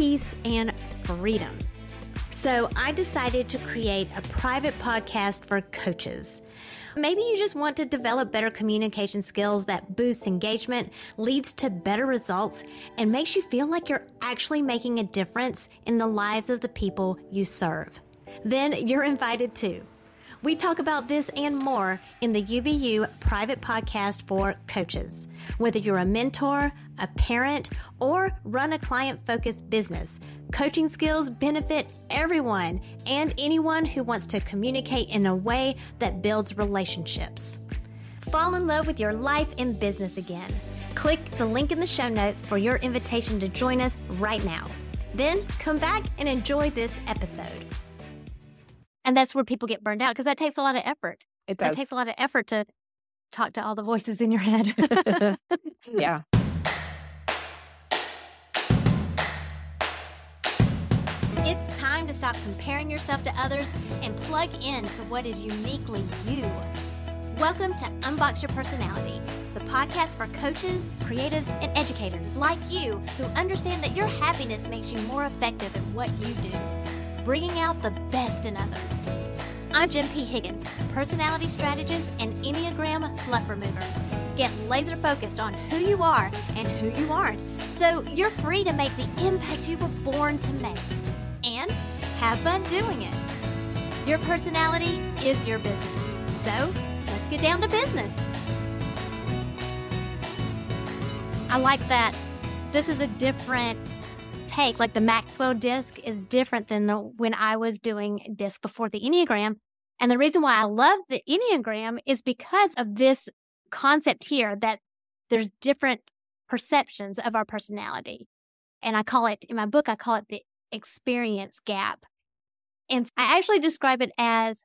peace, and freedom. So I decided to create a private podcast for coaches. Maybe you just want to develop better communication skills that boosts engagement, leads to better results, and makes you feel like you're actually making a difference in the lives of the people you serve. Then you're invited too. We talk about this and more in the UBU private podcast for coaches. Whether you're a mentor, a parent, or run a client focused business, coaching skills benefit everyone and anyone who wants to communicate in a way that builds relationships. Fall in love with your life and business again. Click the link in the show notes for your invitation to join us right now. Then come back and enjoy this episode. And that's where people get burned out because that takes a lot of effort. It does. It takes a lot of effort to talk to all the voices in your head. yeah. It's time to stop comparing yourself to others and plug in to what is uniquely you. Welcome to Unbox Your Personality, the podcast for coaches, creatives, and educators like you who understand that your happiness makes you more effective at what you do bringing out the best in others. I'm Jen P. Higgins, personality strategist and Enneagram fluff remover. Get laser focused on who you are and who you aren't, so you're free to make the impact you were born to make. And have fun doing it. Your personality is your business. So let's get down to business. I like that. This is a different take, like the Maxwell disc, is different than the when I was doing disc before the Enneagram. And the reason why I love the Enneagram is because of this concept here that there's different perceptions of our personality. And I call it in my book, I call it the experience gap. And I actually describe it as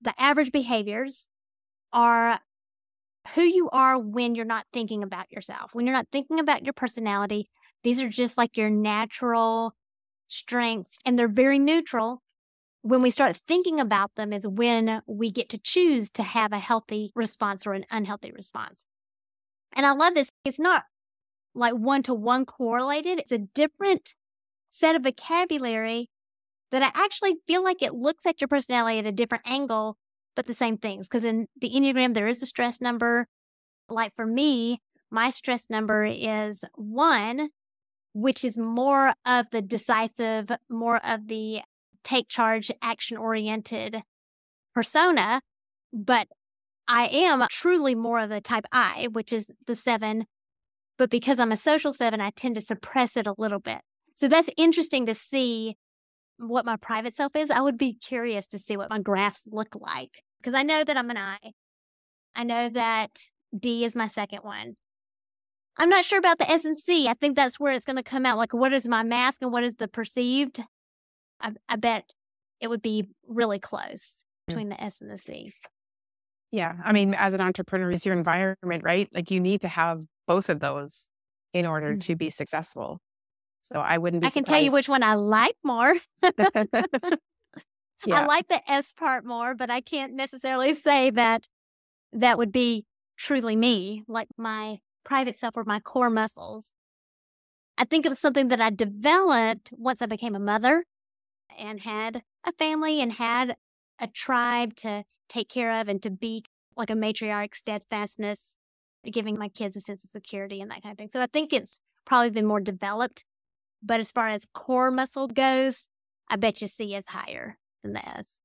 the average behaviors are who you are when you're not thinking about yourself, when you're not thinking about your personality, these are just like your natural strengths and they're very neutral. When we start thinking about them is when we get to choose to have a healthy response or an unhealthy response. And I love this. It's not like one to one correlated. It's a different set of vocabulary that I actually feel like it looks at your personality at a different angle, but the same things. Because in the Enneagram, there is a stress number. Like for me, my stress number is one, which is more of the decisive, more of the take charge, action oriented persona. But I am truly more of a type I, which is the seven. But because I'm a social seven, I tend to suppress it a little bit. So that's interesting to see what my private self is. I would be curious to see what my graphs look like because I know that I'm an I. I know that D is my second one. I'm not sure about the S and C. I think that's where it's going to come out. Like, what is my mask and what is the perceived? I, I bet it would be really close between the S and the C. Yeah. I mean, as an entrepreneur, it's your environment, right? Like, you need to have both of those in order mm-hmm. to be successful. So I wouldn't be. I can tell you which one I like more. yeah. I like the S part more, but I can't necessarily say that that would be truly me. Like my private self were my core muscles. I think it was something that I developed once I became a mother and had a family and had a tribe to take care of and to be like a matriarch steadfastness, giving my kids a sense of security and that kind of thing. So I think it's probably been more developed But as far as core muscle goes, I bet you C is higher than the S.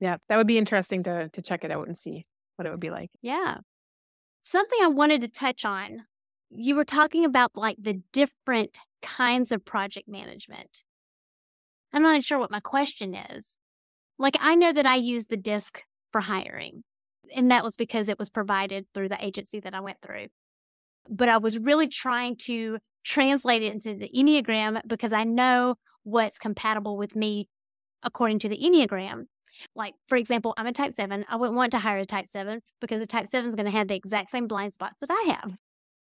Yeah, that would be interesting to to check it out and see what it would be like. Yeah. Something I wanted to touch on. You were talking about like the different kinds of project management. I'm not sure what my question is. Like I know that I use the disc for hiring, and that was because it was provided through the agency that I went through. But I was really trying to translate it into the Enneagram because I know what's compatible with me according to the Enneagram. Like, for example, I'm a type seven. I wouldn't want to hire a type seven because a type seven is going to have the exact same blind spots that I have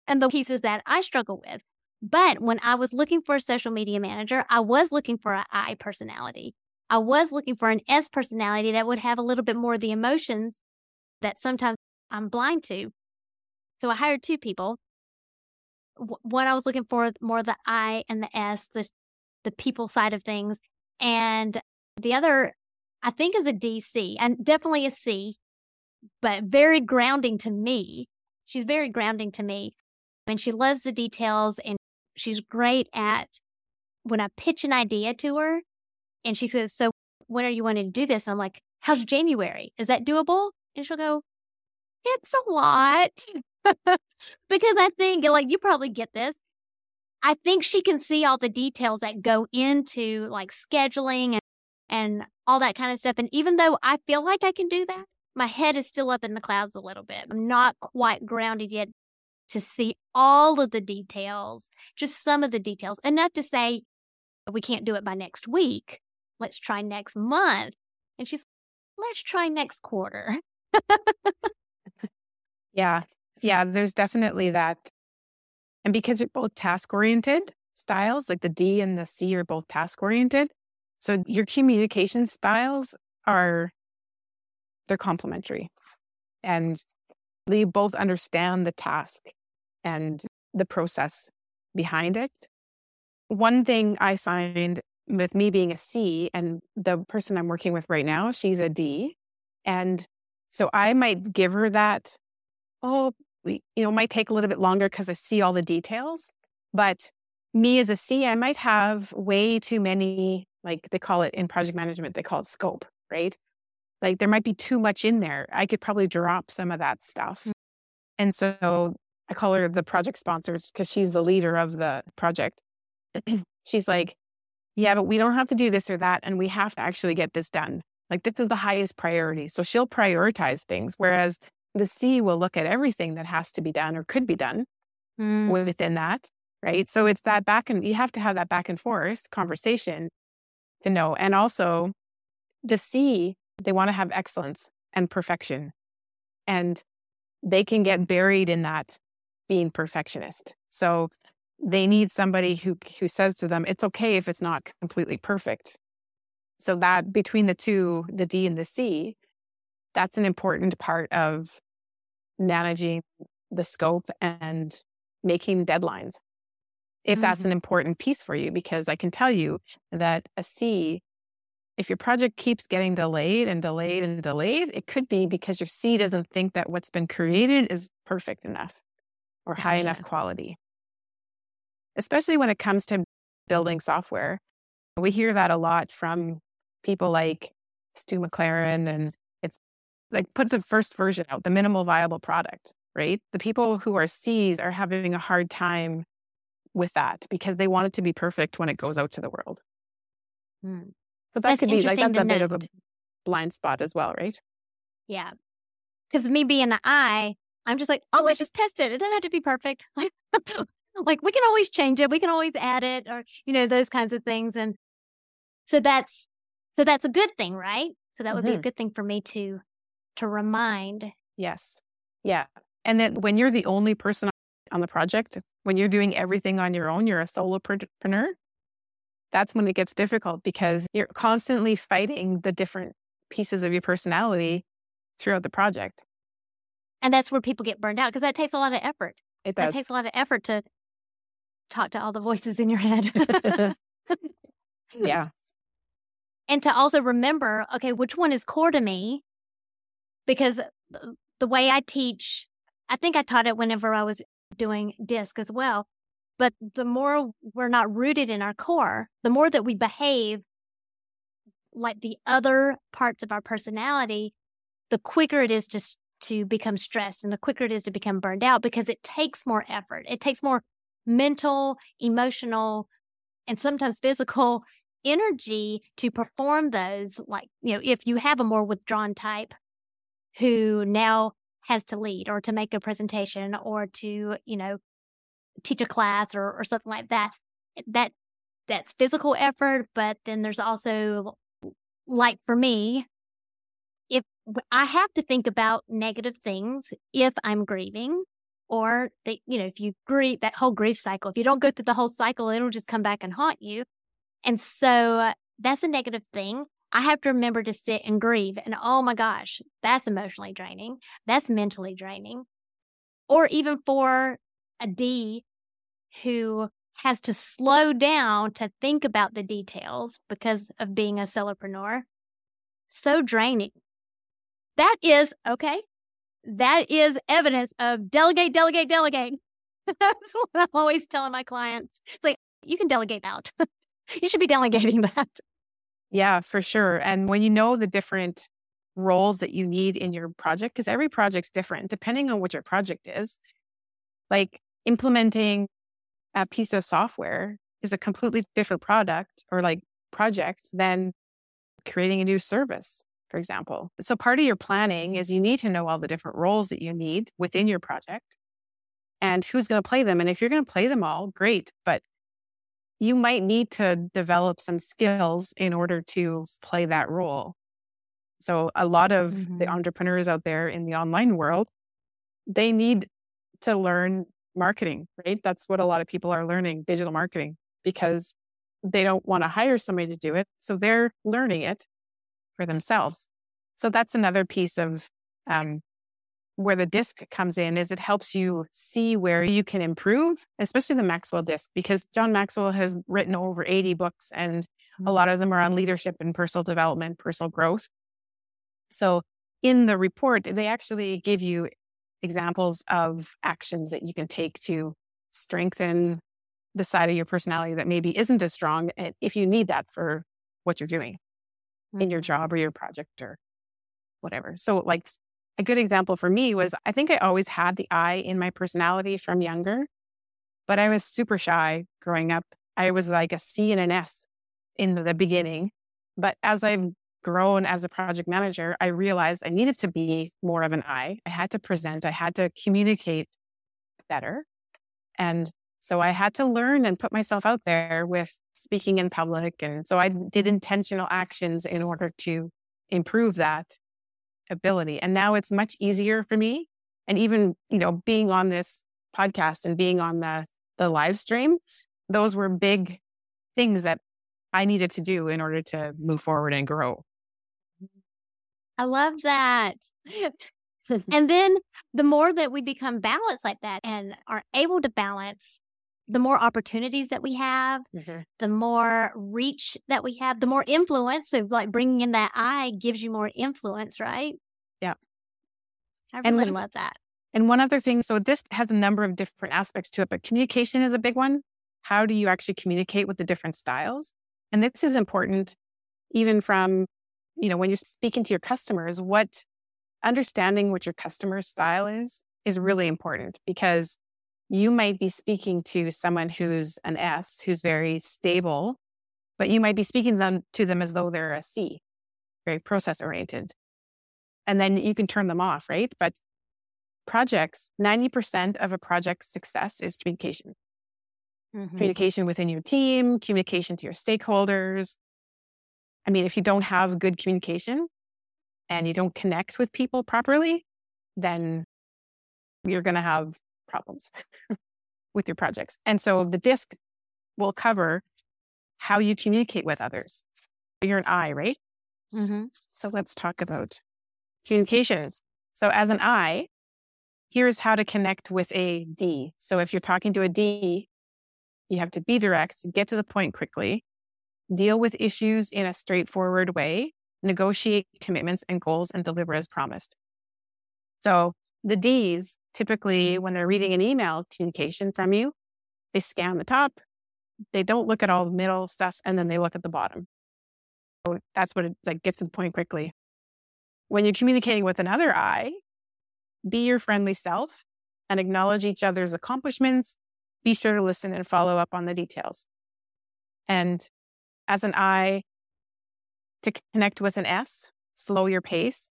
and the pieces that I struggle with. But when I was looking for a social media manager, I was looking for an I personality. I was looking for an S personality that would have a little bit more of the emotions that sometimes I'm blind to. So I hired two people. One I was looking for more the I and the S, the, the people side of things. And the other, I think, is a DC and definitely a C, but very grounding to me. She's very grounding to me. And she loves the details and she's great at when I pitch an idea to her and she says, So when are you wanting to do this? I'm like, How's January? Is that doable? And she'll go, It's a lot. because I think, like, you probably get this. I think she can see all the details that go into like scheduling and, and all that kind of stuff. And even though I feel like I can do that, my head is still up in the clouds a little bit. I'm not quite grounded yet to see all of the details, just some of the details, enough to say, we can't do it by next week. Let's try next month. And she's, let's try next quarter. yeah. Yeah. There's definitely that. And because you're both task oriented styles, like the D and the C are both task oriented. So your communication styles are, they're complementary. And they both understand the task and the process behind it. One thing I find with me being a C and the person I'm working with right now, she's a D. And so I might give her that, oh, we, you know, might take a little bit longer because I see all the details. But me as a C, I might have way too many, like they call it in project management, they call it scope, right? Like there might be too much in there. I could probably drop some of that stuff. Mm. And so I call her the project sponsors because she's the leader of the project. she's like, yeah, but we don't have to do this or that. And we have to actually get this done. Like, this is the highest priority. So she'll prioritize things. Whereas the C will look at everything that has to be done or could be done mm. within that. Right. So it's that back and you have to have that back and forth conversation to know. And also the C, they want to have excellence and perfection. And they can get buried in that being perfectionist. So they need somebody who who says to them, it's okay if it's not completely perfect. So that between the two, the D and the C, that's an important part of managing the scope and making deadlines. If mm-hmm. that's an important piece for you, because I can tell you that a C, if your project keeps getting delayed and delayed and delayed, it could be because your C doesn't think that what's been created is perfect enough or high gotcha. enough quality. Especially when it comes to building software. We hear that a lot from people like Stu McLaren, and it's like put the first version out, the minimal viable product, right? The people who are C's are having a hard time with that because they want it to be perfect when it goes out to the world. Hmm. So that that's could be like that's a bit of a blind spot as well, right? Yeah. Because me being the I, I'm just like, oh, let's just test it. It doesn't have to be perfect. like we can always change it. We can always add it or, you know, those kinds of things. And so that's, so that's a good thing, right? So that would mm-hmm. be a mm-hmm. good thing for me to, to remind. Yes. Yeah. And then when you're the only person on the project, when you're doing everything on your own, you're a solopreneur. That's when it gets difficult because you're constantly fighting the different pieces of your personality throughout the project. And that's where people get burned out because that takes a lot of effort. It does. It takes a lot of effort to talk to all the voices in your head. yeah. And to also remember, okay, which one is core to me? Because uh, the way I teach, I think I taught it whenever I was doing disc as well. But the more we're not rooted in our core, the more that we behave like the other parts of our personality, the quicker it is to to become stressed and the quicker it is to become burned out because it takes more effort. It takes more mental, emotional, and sometimes physical energy to perform those. Like, you know, if you have a more withdrawn type who now has to lead or to make a presentation or to, you know, teach a class or, or something like that, eh, that that's physical effort. But then there's also like for me, if I have to think about negative things if I'm grieving, or they, you know, if you grieve that whole grief cycle, if you don't go through the whole cycle, it'll just come back and haunt you. And so that's a negative thing. I have to remember to sit and grieve. And oh my gosh, that's emotionally draining. That's mentally draining. Or even for a D who has to slow down to think about the details because of being a solopreneur. So draining. That is okay. That is evidence of delegate, delegate, delegate. That's what I'm always telling my clients. It's like, you can delegate out. you should be delegating that. Yeah, for sure. And when you know the different roles that you need in your project, because every project's different, depending on what your project is, like implementing a piece of software is a completely different product or like project than creating a new service, for example. So part of your planning is you need to know all the different roles that you need within your project and who's going to play them. And if you're going to play them all, great. But you might need to develop some skills in order to play that role. So a lot of mm-hmm. the entrepreneurs out there in the online world, they need to learn marketing, right? That's what a lot of people are learning digital marketing because they don't want to hire somebody to do it. So they're learning it for themselves. So that's another piece of um, where the disc comes in is it helps you see where you can improve, especially the Maxwell disc, because John Maxwell has written over 80 books and a mm-hmm. lot of them are on leadership and personal development, personal growth. So in the report, they actually give you examples of actions that you can take to strengthen the side of your personality that maybe isn't as strong eh, if you need that for what you're doing in your mm-hmm. job or your project or whatever. So, like, a good example for me was I think I always had the I in my personality from younger, but I was super shy growing up. I was like a C and an S in the beginning. But as I've grown as a project manager, I realized I needed to be more of an I. I had to present, I had to communicate better. And so I had to learn and put myself out there with speaking in public. And so I did intentional actions in order to improve that ability. And now it's much easier for me. And even, you know, being on this podcast and being on the the live stream, those were big things that I needed to do in order to move forward and grow. I love that. and then the more that we become balanced like that and are able to balance, the more opportunities that we have, mm-hmm. the more reach that we have, the more influence. So, like bringing in that I gives you more influence, right? Yeah. I really and, love that. And one other thing so, this has a number of different aspects to it, but communication is a big one. How do you actually communicate with the different styles? And this is important even from you know, when you're speaking to your customers, what understanding what your customer style is is really important because you might be speaking to someone who's an S, who's very stable, but you might be speaking to them, to them as though they're a C, very process oriented. And then you can turn them off, right? But projects, 90% of a project's success is communication. Mm-hmm. Communication within your team, communication to your stakeholders, I mean, if you don't have good communication and you don't connect with people properly, then you're going to have problems with your projects. And so the disc will cover how you communicate with others. You're an I, right? Mm-hmm. So let's talk about communications. So as an I, here's how to connect with a D. So if you're talking to a D, you have to be direct, get to the point quickly, deal with issues in a straightforward way, negotiate commitments and goals, and deliver as promised. So the D's typically, mm-hmm. when they're reading an email communication from you, they scan the top, they don't look at all the middle stuff, and then they look at the bottom. So that's what it like gets to the point quickly. When you're communicating with another I, be your friendly self and acknowledge each other's accomplishments. Be sure to listen and follow up on the details. And as an I, to connect with an S, slow your pace,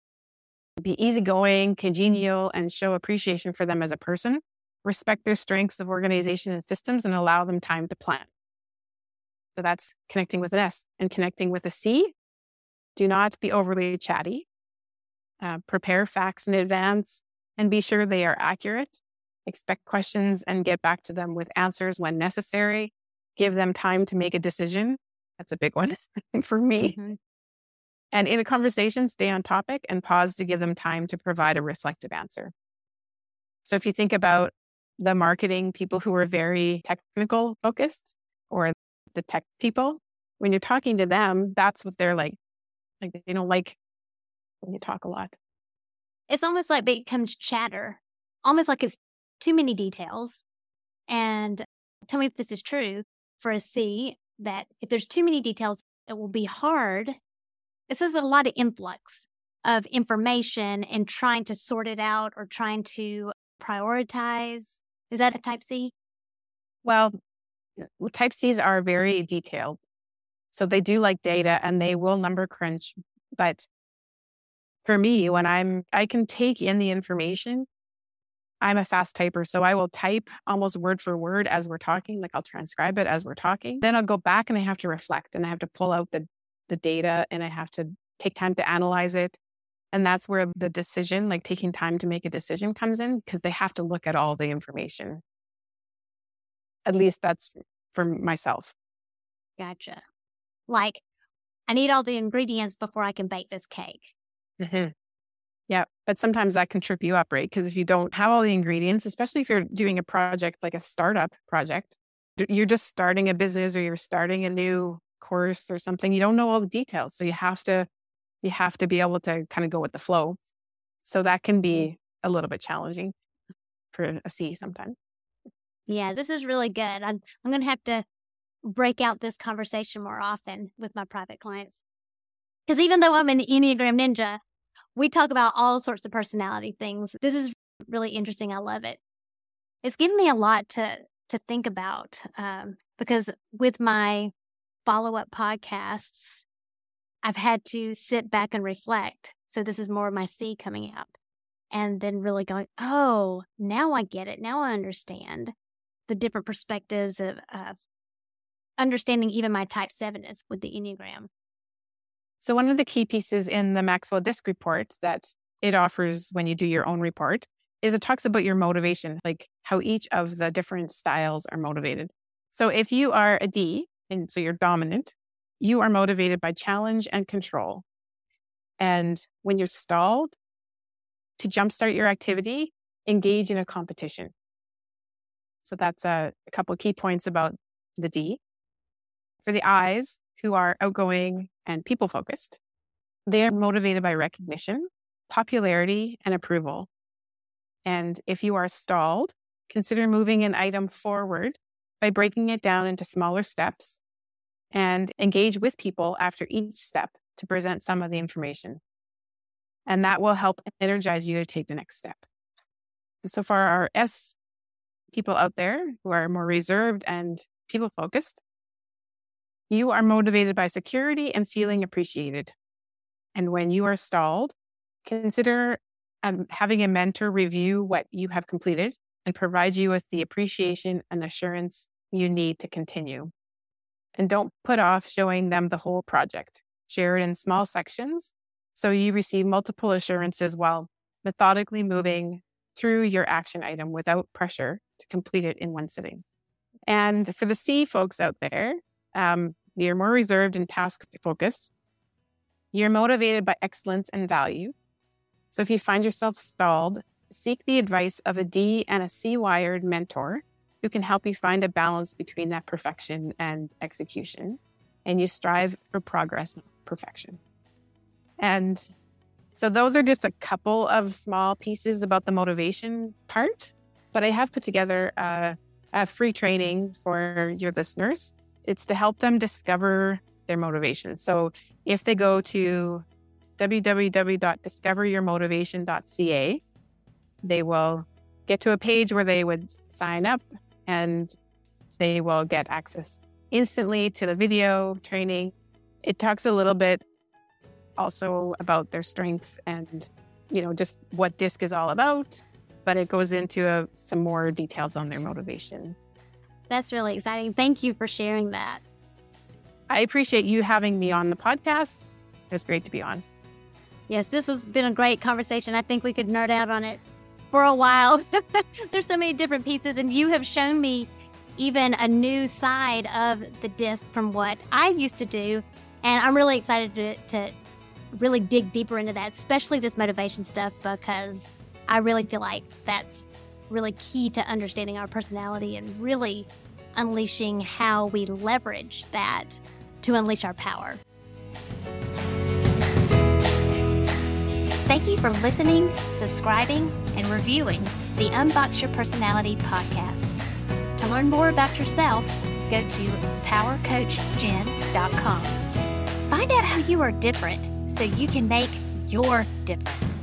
be easygoing, congenial, and show appreciation for them as a person. Respect their strengths of organization and systems and allow them time to plan. So that's connecting with an S and connecting with a C. Do not be overly chatty. Uh, prepare facts in advance and be sure they are accurate. Expect questions and get back to them with answers when necessary. Give them time to make a decision. That's a big one for me. Mm-hmm. And in a conversation, stay on topic and pause to give them time to provide a reflective answer. So if you think about the marketing people who are very technical focused or the tech people, when you're talking to them, that's what they're like. Like they don't like when you talk a lot. It's almost like it becomes chatter, almost like it's too many details. And tell me if this is true for a C that if there's too many details, it will be hard. This is a lot of influx of information and trying to sort it out or trying to prioritize. Is that a type C? Well, type C's are very mm-hmm. detailed. So they do like data and they will number crunch, but for me, when I'm, I can take in the information. I'm a fast typer, so I will type almost word for word as we're talking. Like I'll transcribe it as we're talking. Then I'll go back and I have to reflect and I have to pull out the, the data and I have to take time to analyze it. And that's where the decision, like taking time to make a decision, comes in because they have to look at all the information. At least that's for myself. Gotcha. Like, I need all the ingredients before I can bake this cake. Mm-hmm. Yeah. But sometimes that can trip you up, right? Because if you don't have all the ingredients, especially if you're doing a project like a startup project, you're just starting a business or you're starting a new course or something, you don't know all the details. So you have to, you have to be able to kind of go with the flow. So that can be a little bit challenging for a C sometimes. Yeah, this is really good. I'm, I'm going to have to break out this conversation more often with my private clients. Because even though I'm an Enneagram ninja, we talk about all sorts of personality things. This is really interesting. I love it. It's given me a lot to to think about um, because with my follow up podcasts, I've had to sit back and reflect. So this is more of my C coming out, and then really going, oh, now I get it. Now I understand the different perspectives of, of understanding even my type seven is with the Enneagram. So, one of the key pieces in the Maxwell DISC report that it offers when you do your own report is it talks about your motivation, like how each of the different styles are motivated. So, if you are a D, and so you're dominant, you are motivated by challenge and control. And when you're stalled, to jumpstart your activity, engage in a competition. So that's a, a couple key points about the D. For the I's, who are outgoing and people focused. They are motivated by recognition, popularity, and approval. And if you are stalled, consider moving an item forward by breaking it down into smaller steps and engage with people after each step to present some of the information. And that will help energize you to take the next step. And so far, our S people out there who are more reserved and people focused, you are motivated by security and feeling appreciated. And when you are stalled, consider um, having a mentor review what you have completed and provide you with the appreciation and assurance you need to continue. And don't put off showing them the whole project. Share it in small sections so you receive multiple assurances while methodically moving through your action item without pressure to complete it in one sitting. And for the C folks out there, um, you're more reserved and task focused. You're motivated by excellence and value. So if you find yourself stalled, seek the advice of a D and a C wired mentor who can help you find a balance between that perfection and execution. And you strive for progress, not perfection. And so those are just a couple of small pieces about the motivation part. But I have put together a, a free training for your listeners. It's to help them discover their motivation. So if they go to www.discoveryourmotivation.ca, they will get to a page where they would sign up and they will get access instantly to the video training. It talks a little bit also about their strengths and, you know, just what DISC is all about, but it goes into a, uh, some more details on their motivation. That's really exciting. Thank you for sharing that. I appreciate you having me on the podcast. It's great to be on. Yes, this has been a great conversation. I think we could nerd out on it for a while. There's so many different pieces, and you have shown me even a new side of the disc from what I used to do. And I'm really excited to, to really dig deeper into that, especially this motivation stuff, because I really feel like that's really key to understanding our personality and really unleashing how we leverage that to unleash our power. Thank you for listening, subscribing, and reviewing the Unbox Your Personality podcast. To learn more about yourself, go to powercoachjen.com. Find out how you are different so you can make your difference.